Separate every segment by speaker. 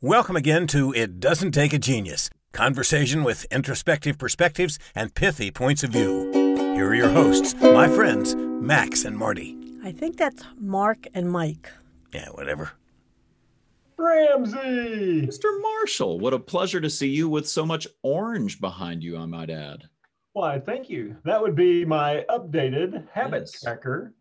Speaker 1: Welcome again to It Doesn't Take a Genius conversation with introspective perspectives and pithy points of view. Here are your hosts, my friends, Max and Marty.
Speaker 2: I think that's Mark and Mike.
Speaker 1: Yeah, whatever.
Speaker 3: Ramsey!
Speaker 4: Mr. Marshall, what a pleasure to see you with so much orange behind you, I might add.
Speaker 3: Why, thank you. That would be my updated habit
Speaker 4: Yes.
Speaker 3: tracker.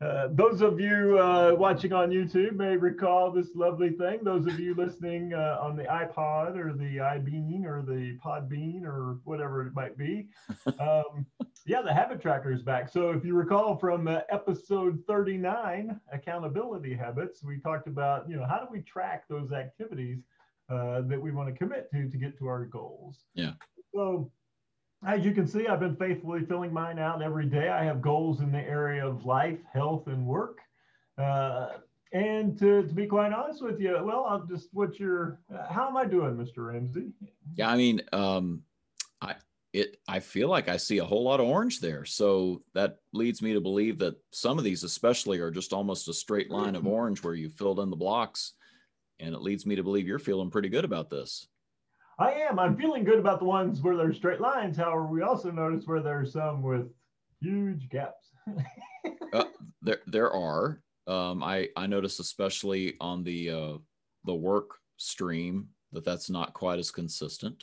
Speaker 3: Uh, those of you uh, watching on YouTube may recall this lovely thing. Those of you listening uh, on the iPod or the iBean or the Podbean or whatever it might be, um, yeah, the habit tracker is back. So if you recall from uh, episode 39, accountability habits, we talked about you know how do we track those activities uh, that we want to commit to to get to our goals.
Speaker 4: Yeah.
Speaker 3: So as you can see, I've been faithfully filling mine out every day. I have goals in the area of life, health, and work. Uh, and to, to be quite honest with you, well, I'll just what your uh, how am I doing, Mr. Ramsey?
Speaker 4: Yeah, I mean, um, I it I feel like I see a whole lot of orange there. So that leads me to believe that some of these, especially, are just almost a straight line of orange where you filled in the blocks. And it leads me to believe you're feeling pretty good about this.
Speaker 3: I am. I'm feeling good about the ones where there's straight lines. However, we also notice where there's some with huge gaps.
Speaker 4: There there are. Um, I I noticed especially on the uh, the work stream that that's not quite as consistent.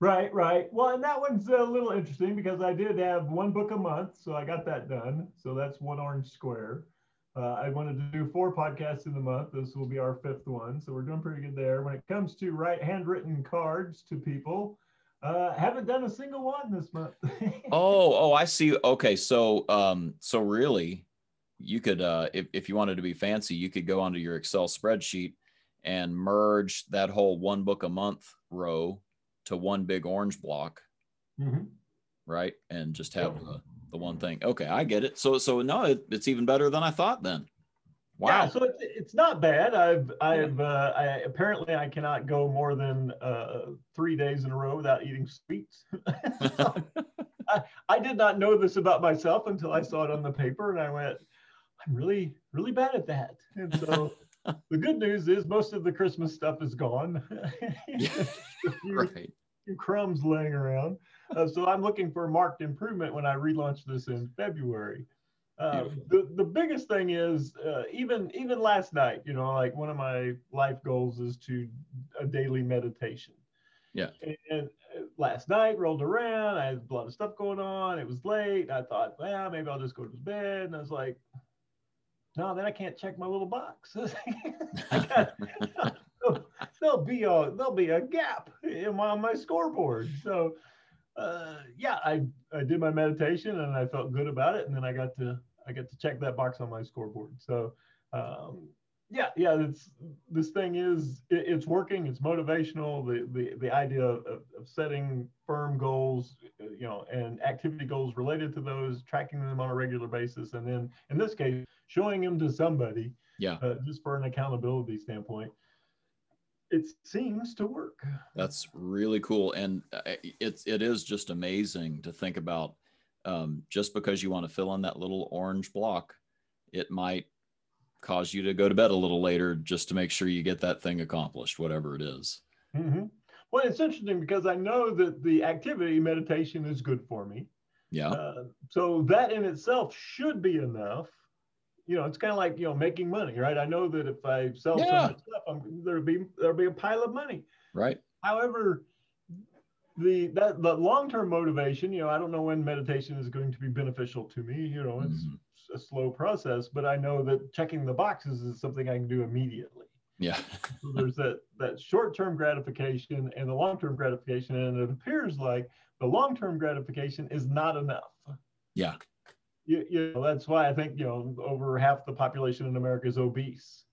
Speaker 3: Right, right. Well, and that one's a little interesting because I did have one book a month, so I got that done. So that's one orange square. Uh, I wanted to do four podcasts in the month. This will be our fifth one, so we're doing pretty good there. When it comes to write handwritten cards to people, uh, haven't done a single one this month.
Speaker 4: Oh, oh, I see. Okay, so um, so really, you could uh, if if you wanted to be fancy, you could go onto your Excel spreadsheet and merge that whole one book a month row to one big orange block,
Speaker 3: Mhm.
Speaker 4: right? And just have the, the one thing. Okay, I get it. So so no, it, it's even better than I thought then. Wow.
Speaker 3: Yeah, so it's, it's not bad. I've I've uh, I apparently I cannot go more than uh, three days in a row without eating sweets. So, I, I did not know this about myself until I saw it on the paper, and I went, I'm really really bad at that. And so the good news is most of the Christmas stuff is gone.
Speaker 4: Right.
Speaker 3: crumbs laying around. Uh, so I'm looking for marked improvement when I relaunch this in February. Uh, the, the biggest thing is uh, even even last night, you know, like one of my life goals is to a daily meditation.
Speaker 4: Yeah.
Speaker 3: And, and uh, last night rolled around, I had a lot of stuff going on. It was late. I thought, well, maybe I'll just go to bed. And I was like, no, then I can't check my little box. There'll be a there'll be a gap in my, on my scoreboard. So uh, yeah, I I did my meditation and I felt good about it, and then I got to I got to check that box on my scoreboard. So um, yeah, yeah, it's this thing is it, it's working. It's motivational. The the the idea of, of setting firm goals, you know, and activity goals related to those, tracking them on a regular basis, and then in this case, showing them to somebody
Speaker 4: Yeah.
Speaker 3: uh, just for an accountability standpoint. It seems to work.
Speaker 4: That's really cool, and uh, it's it is just amazing to think about. Um, just because you want to fill in that little orange block, it might cause you to go to bed a little later just to make sure you get that thing accomplished, whatever it is.
Speaker 3: hmm Well, it's interesting because I know that the activity meditation is good for me.
Speaker 4: Yeah,
Speaker 3: Uh, so that in itself should be enough. You know, it's kind of like you know making money, right? I know that if I sell so much stuff, I'm, there'll be there'll be a pile of money.
Speaker 4: right.
Speaker 3: However, the that the long term motivation, you know, I don't know when meditation is going to be beneficial to me. You know, it's
Speaker 4: Mhm.
Speaker 3: a slow process, but I know that checking the boxes is something I can do immediately.
Speaker 4: Yeah,
Speaker 3: So there's that that short-term gratification and the long-term gratification, and it appears like the long-term gratification is not enough.
Speaker 4: yeah,
Speaker 3: You, you know, that's why I think you know over half the population in America is obese.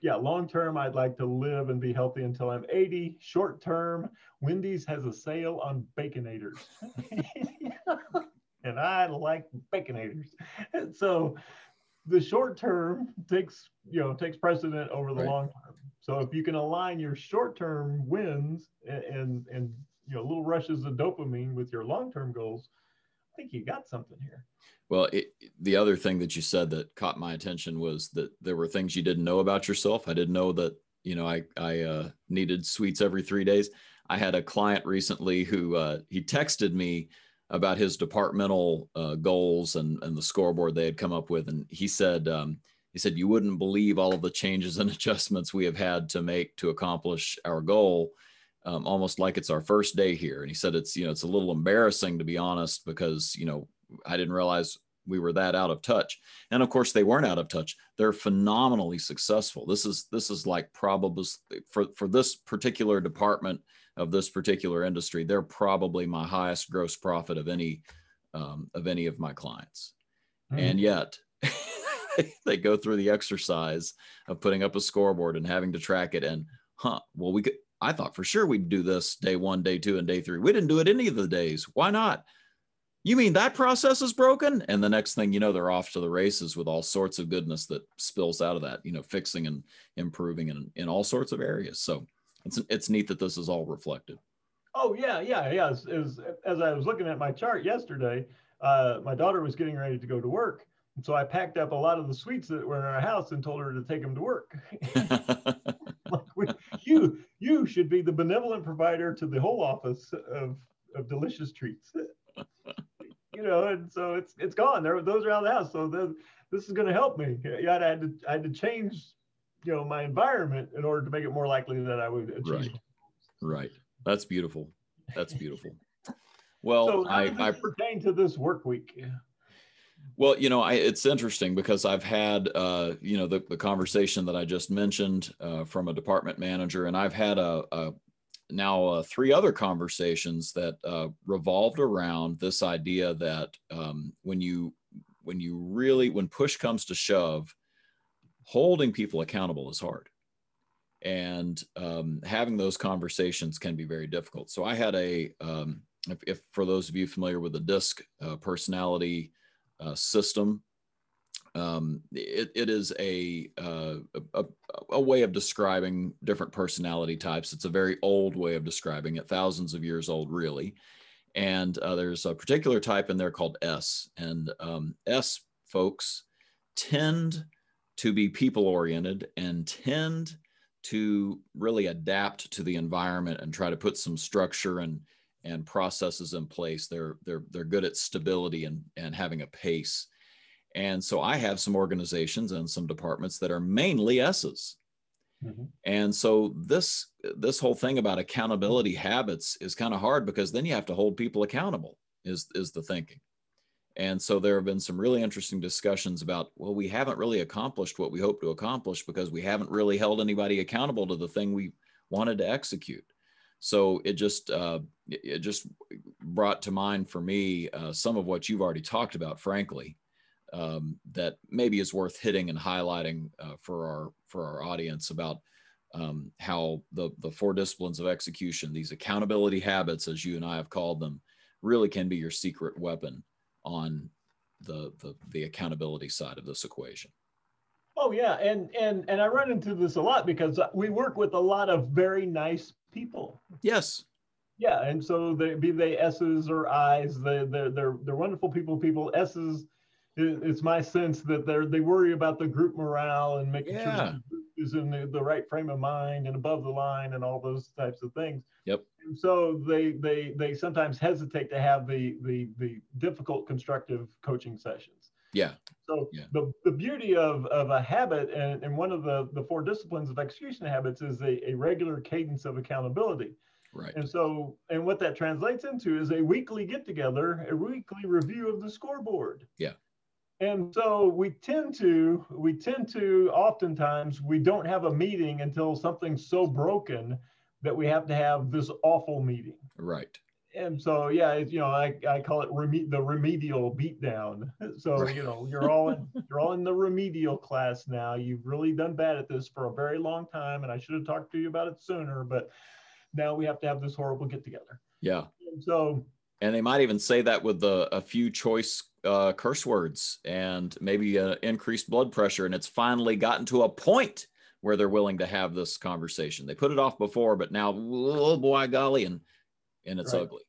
Speaker 3: Yeah, long-term, I'd like to live and be healthy until I'm 80. Short-term, Wendy's has a sale on baconators, and I like baconators. And so the short term takes you know takes precedent over the
Speaker 4: Right.
Speaker 3: long term. So if you can align your short term wins and, and and you know little rushes of dopamine with your long term goals, I think you got something here.
Speaker 4: Well, it, the other thing that you said that caught my attention was that there were things you didn't know about yourself. I didn't know that you know, I I uh, needed sweets every three days. I had a client recently who uh, he texted me about his departmental uh, goals and and the scoreboard they had come up with, and he said um, he said you wouldn't believe all of the changes and adjustments we have had to make to accomplish our goal. Um, almost like it's our first day here. And he said it's you know it's a little embarrassing to be honest because you know I didn't realize we were that out of touch. And of course they weren't out of touch. They're phenomenally successful. This is this is like probably for for this particular department of this particular industry they're probably my highest gross profit of any um, of any of my clients. Mm. and yet they go through the exercise of putting up a scoreboard and having to track it. And huh well we could i thought for sure we'd do this day one day two and day three. We didn't do it any of the days. Why not? You mean that process is broken? And the next thing you know they're off to the races with all sorts of goodness that spills out of that you know fixing and improving in, in all sorts of areas. So it's it's neat that this is all reflected.
Speaker 3: Oh yeah yeah yeah. As, as, as i was looking at my chart yesterday uh, my daughter was getting ready to go to work. So i packed up a lot of the sweets that were in our house and told her to take them to work you you should be the benevolent provider to the whole office of, of delicious treats you know, and so it's it's gone. There, those are out of the house. So the, this is going to help me. Yeah, I had to I had to change, you know, my environment in order to make it more likely that I would achieve.
Speaker 4: Right. Right. That's beautiful. That's beautiful. Well,
Speaker 3: so
Speaker 4: I,
Speaker 3: I pertain to this work week.
Speaker 4: Well, you know, I, it's interesting because I've had, uh, you know, the, the conversation that I just mentioned uh, from a department manager, and I've had a, a, now uh, three other conversations that uh, revolved around this idea that um, when you when you really when push comes to shove holding people accountable is hard. And um, having those conversations can be very difficult. So i had a um, if, if, for those of you familiar with the DISC uh, personality uh, system um, it, it is a, uh, a, a way of describing different personality types. It's a very old way of describing it, thousands of years old, really. And uh, there's a particular type in there called S. And um, S folks tend to be people oriented and tend to really adapt to the environment and try to put some structure and and processes in place. They're they're they're good at stability and and having a pace. And so I have some organizations and some departments that are mainly S's. Mm-hmm. And so this this whole thing about accountability habits is kind of hard because then you have to hold people accountable is is the thinking. And so there have been some really interesting discussions about well we haven't really accomplished what we hope to accomplish because we haven't really held anybody accountable to the thing we wanted to execute. So it just uh, it just brought to mind for me uh, some of what you've already talked about, frankly, um, that maybe is worth hitting and highlighting uh, for our for our audience about um, how the the four disciplines of execution, these accountability habits, as you and I have called them, really can be your secret weapon on the the, the accountability side of this equation.
Speaker 3: Oh yeah, and and and I run into this a lot because we work with a lot of very nice people.
Speaker 4: Yes.
Speaker 3: Yeah, and so they be they S's or I's, they they're they're they're wonderful people. People S's it's my sense that they they worry about the group morale and making yeah. sure the is in the, the right frame of mind and above the line and all those types of things.
Speaker 4: Yep.
Speaker 3: And so they they they sometimes hesitate to have the the the difficult constructive coaching sessions.
Speaker 4: Yeah.
Speaker 3: So
Speaker 4: yeah.
Speaker 3: the, the beauty of, of a habit and, and one of the, the four disciplines of execution habits is a, a regular cadence of accountability.
Speaker 4: Right.
Speaker 3: And so, and what that translates into is a weekly get together, a weekly review of the scoreboard.
Speaker 4: Yeah
Speaker 3: and so we tend to we tend to oftentimes we don't have a meeting until something's so broken that we have to have this awful meeting
Speaker 4: right
Speaker 3: and so yeah you know i, I call it reme- the remedial beatdown so right. you know you're all in you're all in the remedial class now you've really done bad at this for a very long time and i should have talked to you about it sooner but now we have to have this horrible get together
Speaker 4: yeah
Speaker 3: and so
Speaker 4: and they might even say that with a, a few choice uh, curse words and maybe uh, increased blood pressure. And it's finally gotten to a point where they're willing to have this conversation. They put it off before, but now, oh boy, golly, and and it's
Speaker 3: right.
Speaker 4: ugly.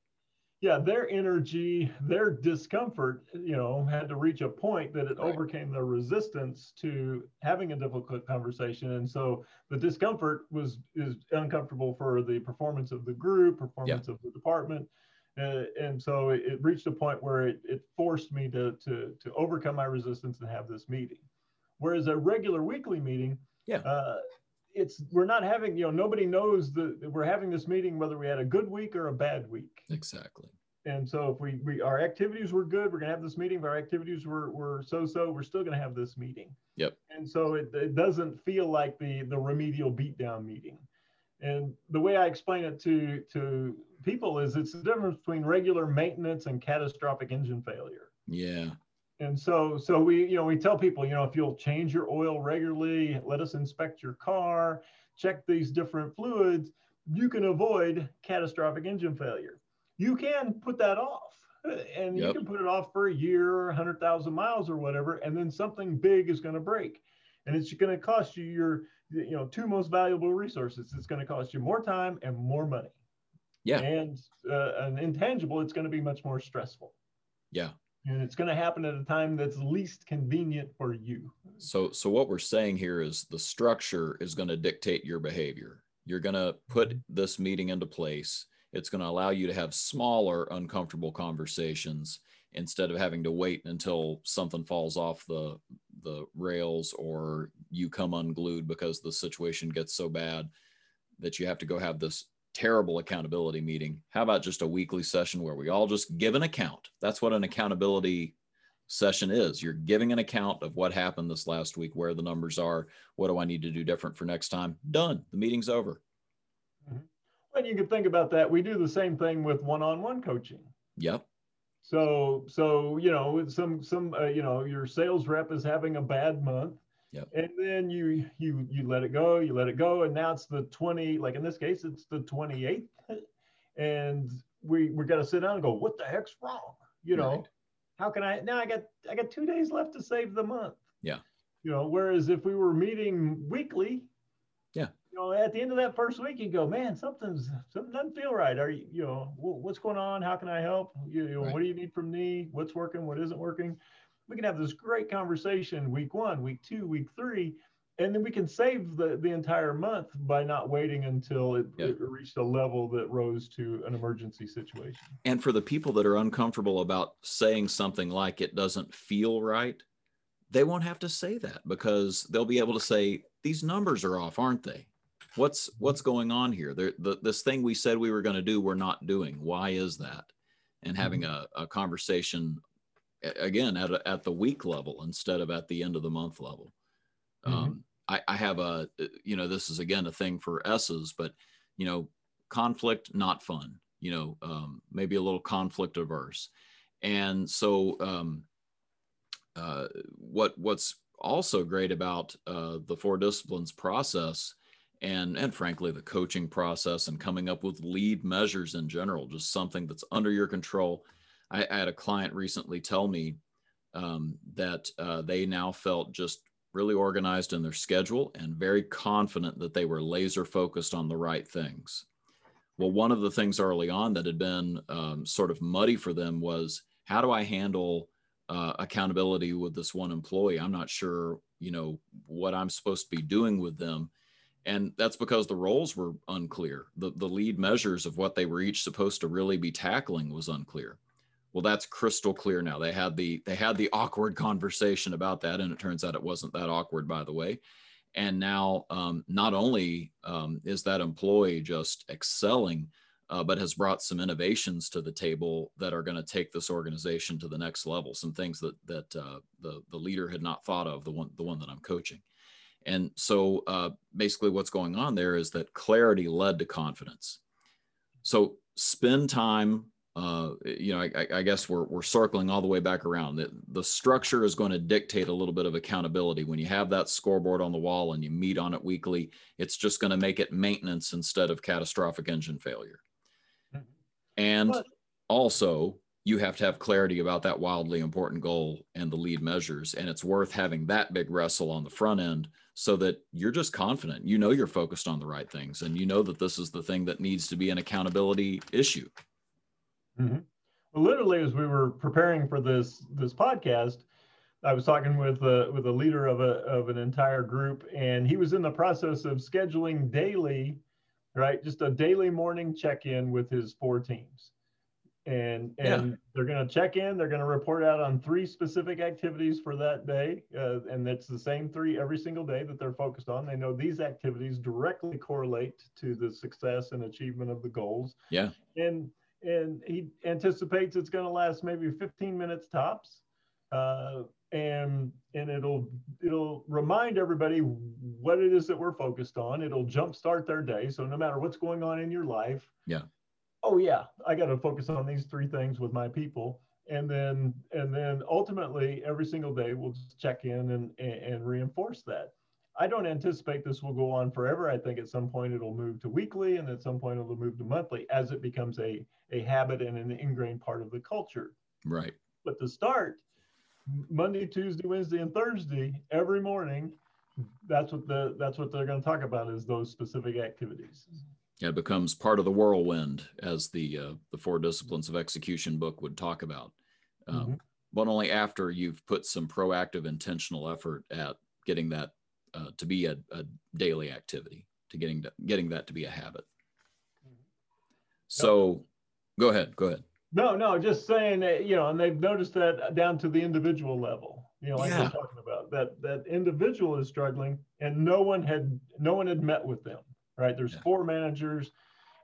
Speaker 3: Yeah, their energy, their discomfort, you know, had to reach a point that it
Speaker 4: Right.
Speaker 3: overcame their resistance to having a difficult conversation. And so the discomfort was is uncomfortable for the performance of the group, performance of the department. Uh, and so it, it reached a point where it, it forced me to, to, to overcome my resistance and have this meeting. Whereas a regular weekly meeting,
Speaker 4: Yeah.
Speaker 3: uh, it's we're not having, you know, nobody knows that we're having this meeting whether we had a good week or a bad week
Speaker 4: Exactly.
Speaker 3: and so if we, we our activities were good we're going to have this meeting if our activities were, were so so we're still going to have this meeting
Speaker 4: Yep.
Speaker 3: and so it, it doesn't feel like the the remedial beatdown meeting and the way i explain it to to people is it's the difference between regular maintenance and catastrophic engine failure
Speaker 4: Yeah.
Speaker 3: And so so we you know we tell people you know if you'll change your oil regularly let us inspect your car check these different fluids you can avoid catastrophic engine failure. You can put that off and you can put it off for a year or 100,000 miles or whatever and then something big is going to break. And it's going to cost you your you know two most valuable resources. It's going to cost you more time and more money.
Speaker 4: Yeah.
Speaker 3: and uh, an intangible it's going to be much more stressful.
Speaker 4: Yeah.
Speaker 3: And it's going to happen at a time that's least convenient for you.
Speaker 4: So, so what we're saying here is the structure is going to dictate your behavior. You're going to put mm-hmm. this meeting into place. It's going to allow you to have smaller, uncomfortable conversations instead of having to wait until something falls off the the rails or you come unglued because the situation gets so bad that you have to go have this terrible accountability meeting. How about just a weekly session where we all just give an account? That's what an accountability session is. You're giving an account of what happened this last week, where the numbers are, what do I need to do different for next time? Done. The meeting's over.
Speaker 3: And you can think about that. We do the same thing with one-on-one coaching.
Speaker 4: Yep.
Speaker 3: So, so you know, some some uh, you know, your sales rep is having a bad month,
Speaker 4: Yep.
Speaker 3: and then you you you let it go, you let it go, and now it's the twenty. Like in this case, it's the twenty eighth, and we we got to sit down and go, what the heck's wrong? You know,
Speaker 4: Right.
Speaker 3: how can I now? I got I got two days left to save the month.
Speaker 4: Yeah.
Speaker 3: You know, whereas if we were meeting weekly,
Speaker 4: Yeah.
Speaker 3: you know, at the end of that first week, you go, man, something's something doesn't feel right. Are you, you know, what's going on? How can I help? You, you know,
Speaker 4: Right.
Speaker 3: what do you need from me? What's working? What isn't working? We can have this great conversation week one, week two, week three, and then we can save the, the entire month by not waiting until it,
Speaker 4: Yeah.
Speaker 3: it reached a level that rose to an emergency situation.
Speaker 4: And for the people that are uncomfortable about saying something like it doesn't feel right, they won't have to say that because they'll be able to say these numbers are off, aren't they? What's what's going on here? The, this thing we said we were going to do, we're not doing. Why is that? And having mm-hmm. a, a conversation again at, a, at the week level instead of at the end of the month level.
Speaker 3: Mhm.
Speaker 4: Um, I, I have a, you know, this is again a thing for S's, but you know, conflict not fun. You know, um, maybe a little conflict averse, and so um, uh, what what's also great about uh, the four disciplines process and and frankly the coaching process and coming up with lead measures in general just something that's under your control i, I had a client recently tell me um, that uh, they now felt just really organized in their schedule and very confident that they were laser focused on the right things well one of the things early on that had been um, sort of muddy for them was how do i handle uh, accountability with this one employee. I'm not sure, you know, what I'm supposed to be doing with them. And that's because the roles were unclear. The, the lead measures of what they were each supposed to really be tackling was unclear. Well, that's crystal clear now. They had the they had the awkward conversation about that, and it turns out it wasn't that awkward, by the way. And now, um, not only um, is that employee just excelling, uh, but has brought some innovations to the table that are going to take this organization to the next level. Some things that that uh, the the leader had not thought of. The one the one that I'm coaching, and so uh, basically, what's going on there is that clarity led to confidence. So spend time. Uh, you know, I, I guess we're we're circling all the way back around. The, the structure is going to dictate a little bit of accountability. When you have that scoreboard on the wall and you meet on it weekly, it's just going to make it maintenance instead of catastrophic engine failure. And also, you have to have clarity about that wildly important goal and the lead measures. And it's worth having that big wrestle on the front end so that you're just confident. You know you're focused on the right things and you know that this is the thing that needs to be an accountability issue.
Speaker 3: Mm-hmm. Well, literally, as we were preparing for this this podcast, I was talking with a, with a leader of a of an entire group, and he was in the process of scheduling daily, right, just a daily morning check in with his four teams and and yeah. they're going to check in they're going to report out on three specific activities for that day uh, and it's the same three every single day that they're focused on they know these activities directly correlate to the success and achievement of the goals
Speaker 4: yeah
Speaker 3: and and he anticipates it's going to last maybe 15 minutes tops uh, and and it'll it'll remind everybody what it is that we're focused on it'll jumpstart their day so no matter what's going on in your life
Speaker 4: yeah
Speaker 3: oh yeah, I got to focus on these three things with my people. And then, and then ultimately every single day we'll just check in and, and, and reinforce that. I don't anticipate this will go on forever. I think at some point it'll move to weekly and at some point it'll move to monthly as it becomes a, a habit and an ingrained part of the culture.
Speaker 4: Right.
Speaker 3: But to start, Monday, Tuesday, Wednesday, and Thursday, every morning, that's what the that's what they're going to talk about is those specific activities
Speaker 4: it becomes part of the whirlwind, as the uh, the Four Disciplines of Execution book would talk about. Um, mm-hmm. But only after you've put some proactive, intentional effort at getting that uh, to be a, a, daily activity, to getting to, getting that to be a habit. Mm-hmm. So, go ahead. Go ahead.
Speaker 3: No, no, just saying that you know, and they've noticed that down to the individual level. You know, like yeah. we're talking about that that individual is struggling, and no one had no one had met with them right? There's yeah. four managers,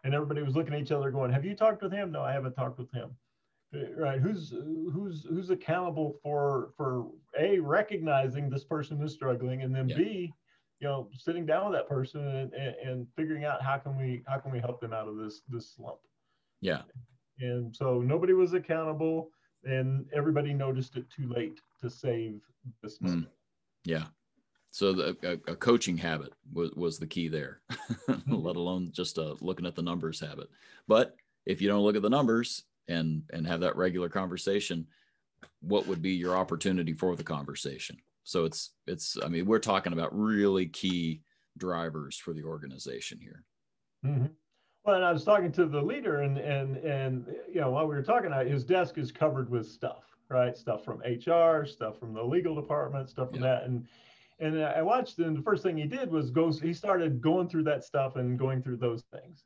Speaker 3: and everybody was looking at each other, going, "Have you talked with him?" No, I haven't talked with him. Right? Who's who's who's accountable for for a recognizing this person is struggling, and then yeah. b you know sitting down with that person and, and, and, figuring out how can we how can we help them out of this this slump
Speaker 4: yeah
Speaker 3: and so nobody was accountable and everybody noticed it too late to save this
Speaker 4: mm. yeah so the, a, a, coaching habit was, was the key there, mm-hmm. let alone just a looking at the numbers habit. But if you don't look at the numbers and and have that regular conversation, what would be your opportunity for the conversation? So it's it's I mean we're talking about really key drivers for the organization here.
Speaker 3: Mm-hmm. Well, and I was talking to the leader, and and and you know while we were talking, his desk is covered with stuff, right? Stuff from HR, stuff from the legal department, stuff from yeah. that, and and I watched him. The first thing he did was go. He started going through that stuff and going through those things.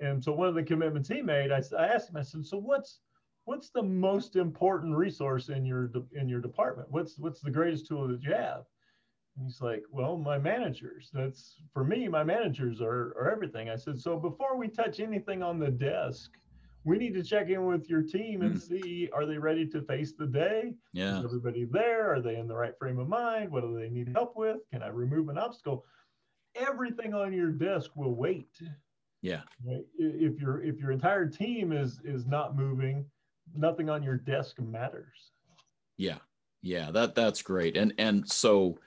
Speaker 3: And so one of the commitments he made, I, I asked him. I said, "So what's what's the most important resource in your in your department? What's what's the greatest tool that you have?" And he's like, "Well, my managers. That's for me. My managers are are everything." I said, "So before we touch anything on the desk." we need to check in with your team and mm. see are they ready to face the day?
Speaker 4: Yeah.
Speaker 3: Is everybody there? Are they in the right frame of mind? What do they need help with? Can I remove an obstacle? Everything on your desk will wait.
Speaker 4: Yeah.
Speaker 3: If your if your entire team is is not moving, nothing on your desk matters.
Speaker 4: Yeah. Yeah, that that's great. And and so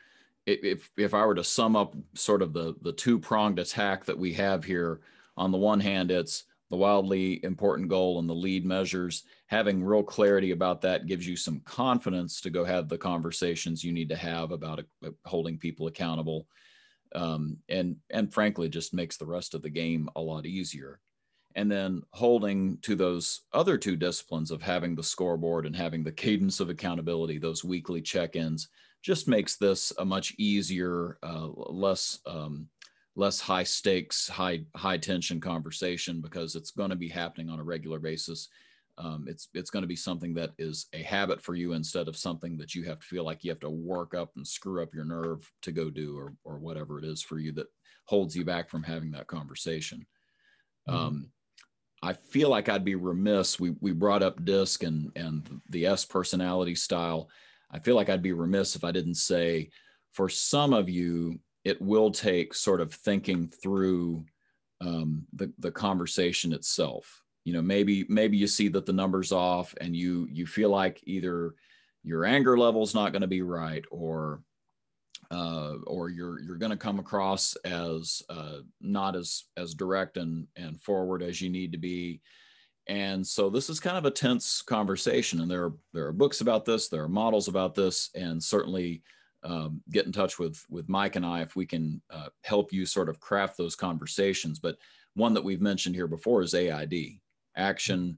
Speaker 4: if if I were to sum up sort of the the two pronged attack that we have here, on the one hand, it's the wildly important goal and the lead measures, having real clarity about that gives you some confidence to go have the conversations you need to have about uh, holding people accountable. Um, and, and frankly, just makes the rest of the game a lot easier. And then holding to those other two disciplines of having the scoreboard and having the cadence of accountability, those weekly check ins, just makes this a much easier, uh, less um, less high stakes, high high tension conversation because it's going to be happening on a regular basis. Um, it's it's going to be something that is a habit for you instead of something that you have to feel like you have to work up and screw up your nerve to go do or or whatever it is for you that holds you back from having that conversation. Mm-hmm. Um, I feel like I'd be remiss. We we brought up DISC and and the S personality style. I feel like I'd be remiss if I didn't say for some of you it will take sort of thinking through um, the the conversation itself. You know, maybe maybe you see that the numbers off, and you you feel like either your anger level is not going to be right, or uh, or you're you're going to come across as uh, not as as direct and and forward as you need to be. And so this is kind of a tense conversation, and there are there are books about this, there are models about this, and certainly um, get in touch with with Mike and I if we can uh, help you sort of craft those conversations. But one that we've mentioned here before is AID: action,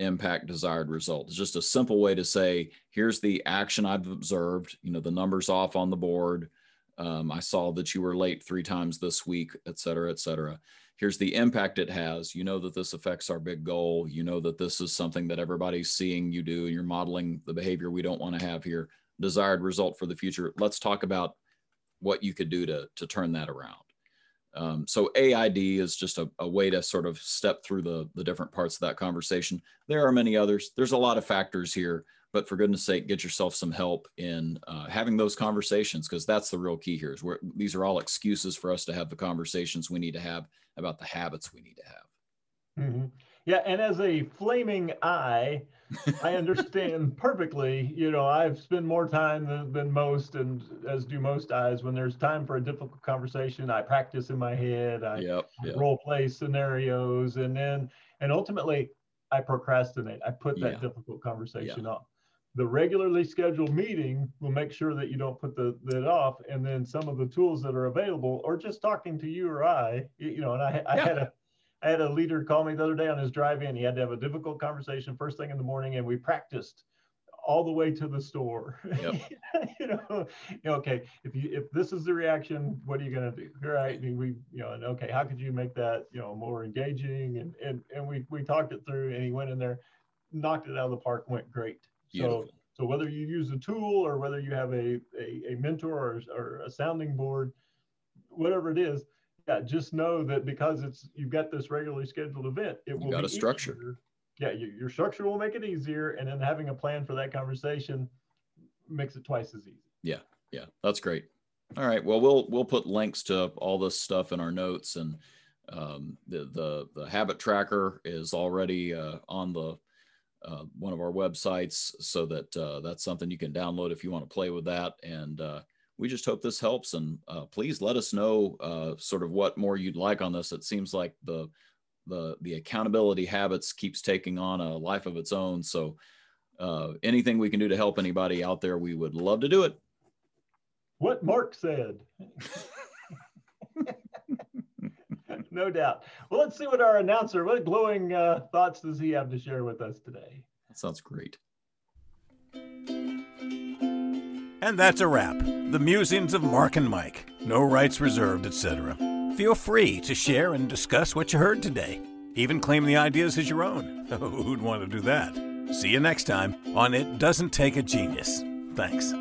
Speaker 4: impact desired result. It's just a simple way to say, here's the action I've observed. You know, the numbers off on the board. Um, I saw that you were late three times this week, et cetera, et cetera. Here's the impact it has. You know that this affects our big goal. You know that this is something that everybody's seeing you do, and you're modeling the behavior we don't want to have here. Desired result for the future. Let's talk about what you could do to to turn that around. Um, so AID is just a, a, way to sort of step through the, the different parts of that conversation. There are many others. There's a lot of factors here, but for goodness sake, get yourself some help in uh, having those conversations because that's the real key here. Is where these are all excuses for us to have the conversations we need to have about the habits we need to have.
Speaker 3: Mm-hmm. Yeah, and as a flaming eye, I understand perfectly. You know, I've spent more time than, than most, and as do most I's. When there's time for a difficult conversation, I practice in my head. I
Speaker 4: yep, yep.
Speaker 3: role play scenarios, and then and ultimately, I procrastinate. I put that yeah. difficult conversation yeah. off. The regularly scheduled meeting will make sure that you don't put the that off, and then some of the tools that are available, or just talking to you or I, you know. And I, I yeah. had a I had a leader call me the other day on his drive in. He had to have a difficult conversation first thing in the morning, and we practiced all the way to the store. Yep. you know, okay, if you if this is the reaction, what are you going to do? All right, and we you know, and okay, how could you make that you know more engaging? And and and we we talked it through, and he went in there, knocked it out of the park, went great. Beautiful. So so whether you use a tool or whether you have a a, a mentor or, or a sounding board, whatever it is, yeah, just know that because it's you've got this regularly scheduled event, it
Speaker 4: you
Speaker 3: will
Speaker 4: got a structure.
Speaker 3: Easier. Yeah, you, your structure will make it easier, and then having a plan for that conversation makes it twice as easy.
Speaker 4: Yeah, yeah, that's great. All right, well, we'll we'll put links to all this stuff in our notes, and um, the the the habit tracker is already uh, on the uh, one of our websites, so that uh, that's something you can download if you want to play with that, and uh, we just hope this helps. And uh, please let us know uh, sort of what more you'd like on this. It seems like the the the accountability habits keeps taking on a life of its own. So uh, anything we can do to help anybody out there, we would love to do it.
Speaker 3: What Mark said. no doubt. Well, let's see what our announcer, what glowing uh, thoughts does he have to share with us today?
Speaker 4: That sounds great.
Speaker 1: And that's a wrap. The musings of Mark and Mike. No rights reserved, etc. Feel free to share and discuss what you heard today. Even claim the ideas as your own. Who'd want to do that? See you next time on It Doesn't Take a Genius. Thanks.